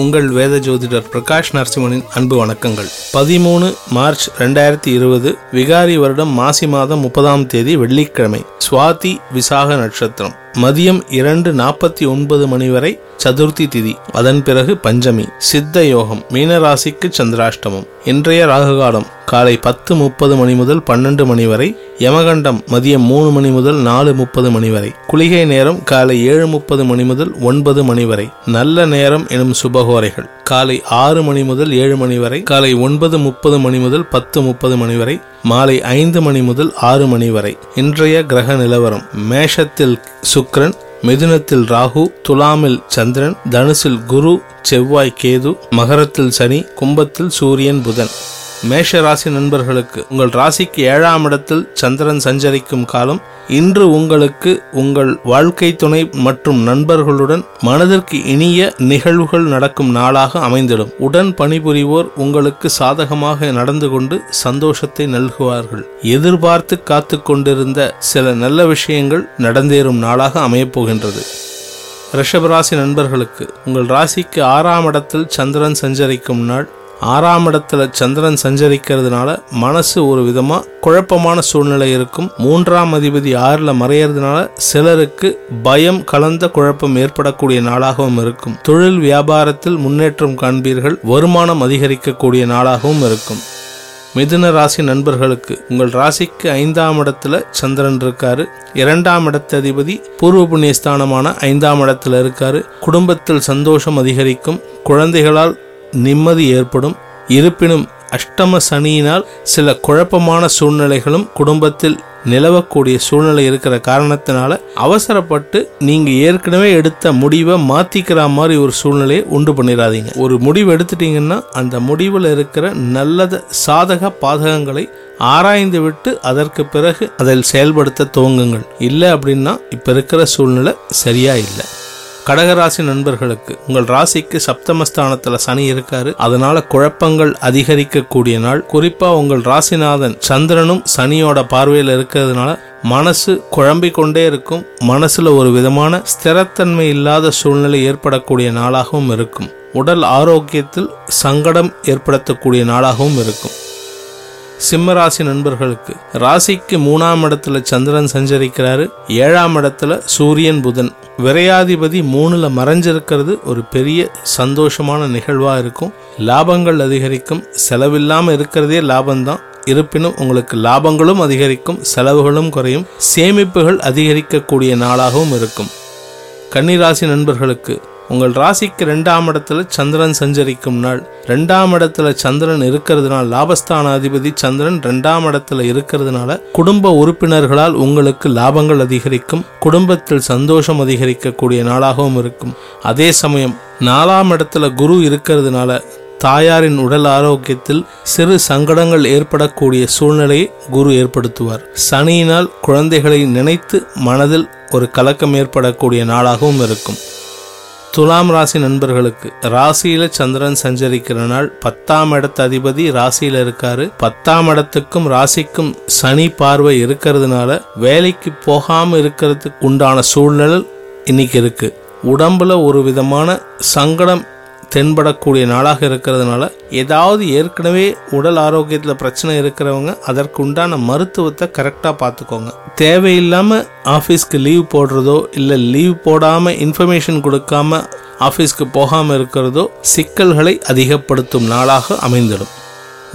உங்கள் வேத ஜோதிடர் பிரகாஷ் நரசிம்மனின் அன்பு வணக்கங்கள். பதிமூணு மார்ச் ரெண்டாயிரத்தி இருபது விகாரி வருடம் மாசி மாதம் முப்பதாம் தேதி வெள்ளிக்கிழமை சுவாதி விசாக நட்சத்திரம். மதியம் இரண்டு நாற்பத்தி ஒன்பது மணி வரை சதுர்த்தி திதி அதன் பிறகு பஞ்சமி சித்த யோகம் மீனராசிக்கு சந்திராஷ்டமம். இன்றைய ராகுகாலம் காலை பத்து முப்பது மணி முதல் பன்னெண்டு மணி வரை யமகண்டம் மதியம் மூணு மணி முதல் நாலு முப்பது மணி வரை குளிகை நேரம் காலை ஏழு முப்பது மணி முதல் ஒன்பது மணி வரை. நல்ல நேரம் எனும் சுபகோரைகள் காலை ஆறு மணி முதல் ஏழு மணி வரை காலை ஒன்பது முப்பது மணி முதல் பத்து முப்பது மணி வரை மாலை ஐந்து மணி முதல் ஆறு மணி வரை. இன்றைய கிரக நிலவரம் மேஷத்தில் சுக்ரன் மிதுனத்தில் ராகு துலாமில் சந்திரன் தனுசில் குரு செவ்வாய் கேது மகரத்தில் சனி கும்பத்தில் சூரியன் புதன். மேஷ ராசி நண்பர்களுக்கு உங்கள் ராசிக்கு ஏழாம் இடத்தில் சந்திரன் சஞ்சரிக்கும் காலம் இன்று உங்களுக்கு உங்கள் வாழ்க்கை துணை மற்றும் நண்பர்களுடன் மனதிற்கு இனிய நிகழ்வுகள் நடக்கும் நாளாக அமைந்திடும். உடன் பணிபுரிவோர் உங்களுக்கு சாதகமாக நடந்து கொண்டு சந்தோஷத்தை நல்குவார்கள். எதிர்பார்த்து காத்து கொண்டிருந்த சில நல்ல விஷயங்கள் நடந்தேறும் நாளாக அமையப்போகின்றது. ரிஷபராசி நண்பர்களுக்கு உங்கள் ராசிக்கு ஆறாம் இடத்தில் சந்திரன் சஞ்சரிக்கும் நாள் ஆறாம் இடத்துல சந்திரன் சஞ்சரிக்கிறதுனால மனசு ஒரு விதமா குழப்பமான சூழ்நிலை இருக்கும். மூன்றாம் அதிபதி ஆறுல மறையறதுனால சிலருக்கு பயம் கலந்த குழப்பம் ஏற்படக்கூடிய நாளாகவும் இருக்கும். தொழில் வியாபாரத்தில் முன்னேற்றம் காண்பீர்கள் வருமானம் அதிகரிக்கக்கூடிய நாளாகவும் இருக்கும். மிதுன ராசி நண்பர்களுக்கு உங்கள் ராசிக்கு ஐந்தாம் இடத்துல சந்திரன் இருக்காரு. இரண்டாம் இடத்த அதிபதி பூர்வ புண்ணியஸ்தானமான ஐந்தாம் இடத்துல இருக்காரு. குடும்பத்தில் சந்தோஷம் அதிகரிக்கும். குழந்தைகளால் நிம்மதி ஏற்படும். இருப்பினும் அஷ்டம சனியினால் சில குழப்பமான சூழ்நிலைகளும் குடும்பத்தில் நிலவக்கூடிய சூழ்நிலை இருக்கிற காரணத்தினால அவசரப்பட்டு நீங்க ஏற்கனவே எடுத்த முடிவை மாத்திக்கிற மாதிரி ஒரு சூழ்நிலையை உண்டு பண்ணிடாதீங்க. ஒரு முடிவு எடுத்துட்டீங்கன்னா அந்த முடிவில் இருக்கிற நல்லத சாதக பாதகங்களை ஆராய்ந்து விட்டு அதற்கு பிறகு அதில் செயல்படுத்த துவங்குங்கள். இல்லை அப்படின்னா இப்ப இருக்கிற சூழ்நிலை சரியா இல்லை. கடகராசி நண்பர்களுக்கு உங்கள் ராசிக்கு சப்தமஸ்தானத்துல சனி இருக்காரு. அதனால குழப்பங்கள் அதிகரிக்கக்கூடிய நாள். குறிப்பா உங்கள் ராசிநாதன் சந்திரனும் சனியோட பார்வையில் இருக்கிறதுனால மனசு குழம்பிக் கொண்டே இருக்கும். மனசுல ஒரு விதமான ஸ்திரத்தன்மை இல்லாத சூழ்நிலை ஏற்படக்கூடிய நாளாகவும் இருக்கும். உடல் ஆரோக்கியத்தில் சங்கடம் ஏற்படுத்தக்கூடிய நாளாகவும் இருக்கும். சிம்மராசி நண்பர்களுக்கு. ராசிக்கு மூணாம் இடத்துல சந்திரன் சஞ்சரிக்கிறாரு. ஏழாம் இடத்துல சூரியன் புதன். விரையாதிபதி மூணுல மறைஞ்சிருக்கிறது ஒரு பெரிய சந்தோஷமான நிகழ்வா இருக்கும். லாபங்கள் அதிகரிக்கும். செலவில்லாம இருக்கிறதே லாபம்தான். இருப்பினும் உங்களுக்கு லாபங்களும் அதிகரிக்கும். செலவுகளும் குறையும். சேமிப்புகள் அதிகரிக்கக்கூடிய நாளாகவும் இருக்கும். கன்னிராசி நண்பர்களுக்கு உங்கள் ராசிக்கு ரெண்டாம் இடத்துல சந்திரன் சஞ்சரிக்கும் நாள். ரெண்டாம் இடத்துல சந்திரன் இருக்கிறதுனால லாபஸ்தான அதிபதி சந்திரன் ரெண்டாம் இடத்துல இருக்கிறதுனால குடும்ப உறுப்பினர்களால் உங்களுக்கு லாபங்கள் அதிகரிக்கும். குடும்பத்தில் சந்தோஷம் அதிகரிக்கக்கூடிய நாளாகவும் இருக்கும். அதே சமயம் நாலாம் இடத்துல குரு இருக்கிறதுனால தாயாரின் உடல் ஆரோக்கியத்தில் சிறு சங்கடங்கள் ஏற்படக்கூடிய சூழ்நிலையை குரு ஏற்படுத்துவார். சனியினால் குழந்தைகளை நினைத்து மனதில் ஒரு கலக்கம் ஏற்படக்கூடிய நாளாகவும் இருக்கும். துலாம் ராசி நண்பர்களுக்கு ராசியில சந்திரன் சஞ்சரிக்கிற நாள் பத்தாம் இடத்து அதிபதி ராசியில இருக்காரு. பத்தாம் இடத்துக்கும் ராசிக்கும் சனி பார்வை இருக்கிறதுனால வேலைக்கு போகாம இருக்கிறதுக்கு உண்டான சூழ்நிலை இன்னைக்கு இருக்கு. உடம்புல ஒரு விதமான சங்கடம் தென்படக்கூடிய நாளாக இருக்கிறதுனால ஏதாவது ஏற்கனவே உடல் ஆரோக்கியத்தில் பிரச்சனை இருக்கிறவங்க அதற்கு உண்டான மருத்துவத்தை கரெக்டாக பார்த்துக்கோங்க. தேவையில்லாமல் ஆஃபீஸ்க்கு லீவ் போடுறதோ இல்லை லீவ் போடாமல் இன்ஃபர்மேஷன் கொடுக்காம ஆஃபீஸ்க்கு போகாமல் இருக்கிறதோ சிக்கல்களை அதிகப்படுத்தும் நாளாக அமைந்திடும்.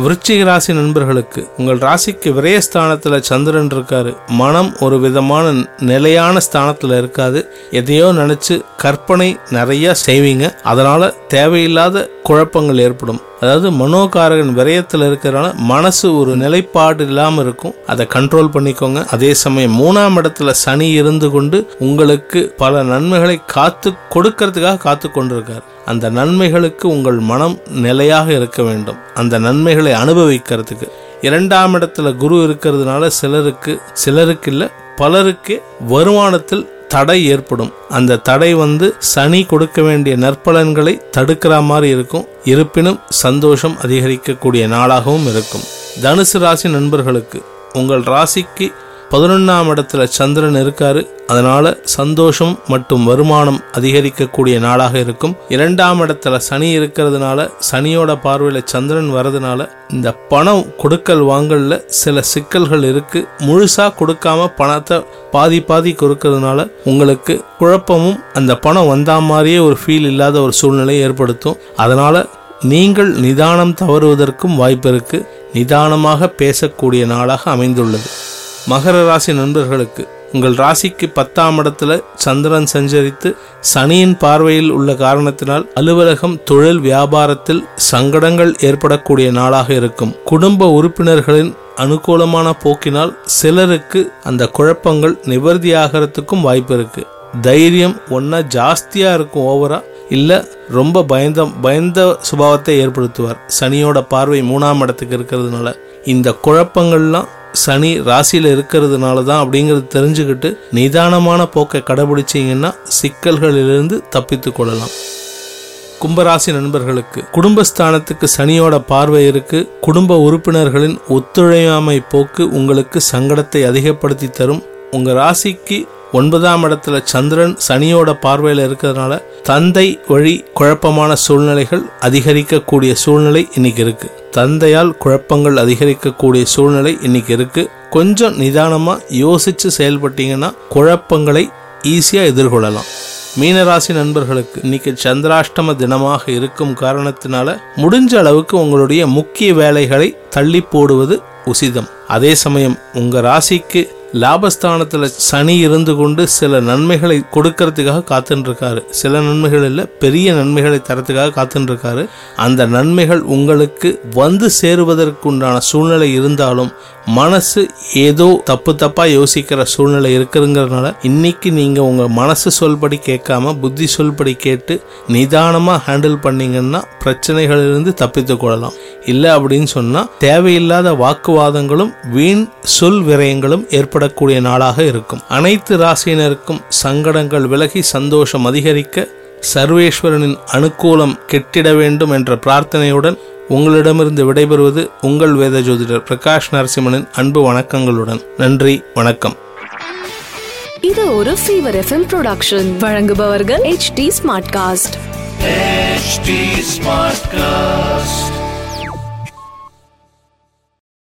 விருச்சிக ராசி நண்பர்களுக்கு உங்கள் ராசிக்கு விரயஸ்தானத்துல சந்திரன் இருக்காரு. மனம் ஒரு விதமான நிலையான ஸ்தானத்தில் இருக்காது. எதையோ நினச்சி கற்பனை நிறையா செய்வீங்க. அதனால் தேவையில்லாத குழப்பங்கள் ஏற்படும். அதாவது மனோகாரகன் விரயத்தில் இருக்கிறனால மனசு ஒரு நிலைப்பாடு இல்லாமல் இருக்கும். அதை கண்ட்ரோல் பண்ணிக்கோங்க. அதே சமயம் மூணாம் இடத்துல சனி இருந்து கொண்டு உங்களுக்கு பல நன்மைகளை காத்து கொடுக்கறதுக்காக காத்து கொண்டிருக்கார். அந்த நன்மைகளுக்கு உங்கள் மனம் நிலையாக இருக்க வேண்டும். அந்த நன்மைகளை அனுபவிக்கிறதுக்கு. இரண்டாம் இடத்துல குரு இருக்கிறதுனால சிலருக்கு சிலருக்கு இல்லை பலருக்கு வருமானத்தில் தடை ஏற்படும். அந்த தடை வந்து சனி கொடுக்க வேண்டிய நற்பலன்களை தடுக்கிற மாதிரி இருக்கும். இருப்பினும் சந்தோஷம் அதிகரிக்கக்கூடிய நாளாகவும் இருக்கும். தனுசு ராசி நண்பர்களுக்கு உங்கள் ராசிக்கு பதினொன்றாம் இடத்துல சந்திரன் இருக்காரு. அதனால சந்தோஷம் மற்றும் வருமானம் அதிகரிக்கக்கூடிய நாளாக இருக்கும். இரண்டாம் இடத்துல சனி இருக்கிறதுனால சனியோட பார்வையில சந்திரன் வரதுனால இந்த பணம் கொடுக்கல் வாங்கல்ல சில சிக்கல்கள் இருக்கு. முழுசா கொடுக்காம பணத்தை பாதி பாதி கொடுக்கறதுனால உங்களுக்கு குழப்பமும் அந்த பணம் வந்தா மாதிரியே ஒரு ஃபீல் இல்லாத ஒரு சூழ்நிலை ஏற்படுத்தும். அதனால நீங்கள் நிதானம் தவறுவதற்கும் வாய்ப்பு இருக்கு. நிதானமாக பேசக்கூடிய நாளாக அமைந்துள்ளது. மகர ராசி நண்பர்களுக்கு உங்கள் ராசிக்கு பத்தாம் இடத்துல சந்திரன் சஞ்சரித்து சனியின் பார்வையில் உள்ள காரணத்தினால் அலுவலகம் தொழில் வியாபாரத்தில் சங்கடங்கள் ஏற்படக்கூடிய நாளாக இருக்கும். குடும்ப உறுப்பினர்களின் அனுகூலமான போக்கினால் சிலருக்கு அந்த குழப்பங்கள் நிவர்த்தியாகிறதுக்கும் வாய்ப்பு இருக்கு. தைரியம் ஒன்னா ஜாஸ்தியா இருக்கும் ஓவரா இல்ல ரொம்ப பயந்த பயந்த சுபாவத்தை ஏற்படுத்துவார். சனியோட பார்வை மூணாம் இடத்துக்கு இருக்கிறதுனால இந்த குழப்பங்கள்லாம் சனி ராசியில் இருக்கிறதுனால தான் அப்படிங்கிறது தெரிஞ்சுக்கிட்டு நிதானமான போக்கை கடைபிடிச்சீங்கன்னா சிக்கல்களிலிருந்து தப்பித்து கொள்ளலாம். கும்பராசி நண்பர்களுக்கு குடும்பஸ்தானத்துக்கு சனியோட பார்வை இருக்கு. குடும்ப உறுப்பினர்களின் ஒத்துழையாமை போக்கு உங்களுக்கு சங்கடத்தை அதிகப்படுத்தி தரும். உங்க ராசிக்கு ஒன்பதாம் இடத்துல சந்திரன் சனியோட பார்வையில் இருக்கிறதுனால தந்தை வழி குழப்பமான சூழ்நிலைகள் அதிகரிக்கக்கூடிய சூழ்நிலை இன்னைக்கு இருக்கு. தந்தையால் குழப்பங்கள் அதிகரிக்கக்கூடிய சூழ்நிலை இன்னைக்கு இருக்கு. கொஞ்சம் நிதானமா யோசிச்சு செயல்பட்டீங்கன்னா குழப்பங்களை ஈஸியா எதிர்கொள்ளலாம். மீனராசி நண்பர்களுக்கு இன்னைக்கு சந்திராஷ்டம தினமாக இருக்கும் காரணத்தினால முடிஞ்ச அளவுக்கு உங்களுடைய முக்கிய வேலைகளை தள்ளி போடுவது உசிதம். அதே சமயம் உங்க ராசிக்கு லாபஸ்தானத்தில் சனி இருந்து கொண்டு சில நன்மைகளை கொடுக்கறதுக்காக காத்துருக்காரு சில நன்மைகள் இல்லை பெரிய நன்மைகளை தரத்துக்காக காத்துருக்காரு அந்த நன்மைகள் உங்களுக்கு வந்து சேருவதற்குண்டான சூழ்நிலை இருந்தாலும் மனசு ஏதோ தப்பு தப்பா யோசிக்கிற சூழ்நிலை இருக்குங்கிறதுனால இன்னைக்கு நீங்க உங்க மனசு சொல்படி கேட்காம புத்தி சொல்படி கேட்டு நிதானமா ஹேண்டில் பண்ணீங்கன்னா பிரச்சனைகளிலிருந்து தப்பித்துக் கொள்ளலாம். இல்லை அப்படின்னு சொன்னா தேவையில்லாத வாக்குவாதங்களும் வீண் சொல் விரயங்களும் ஏற்படக்கூடிய நாளாக இருக்கும். அனைத்து ராசியினருக்கும் சங்கடங்கள் விலகி சந்தோஷம் அதிகரிக்க சர்வேஸ்வரனின் அனுகூலம் கெட்டிட வேண்டும் என்ற பிரார்த்தனையுடன் உங்களிடமிருந்து விடைபெறுவது உங்கள் வேத ஜோதிடர் பிரகாஷ் நரசிம்மனின் அன்பு வணக்கங்களுடன். நன்றி வணக்கம். இது ஒரு ஃபீவர் எஃப்எம் ப்ரொடக்ஷன் வழங்குபவர்கள் H T Smartcast HT Smartcast.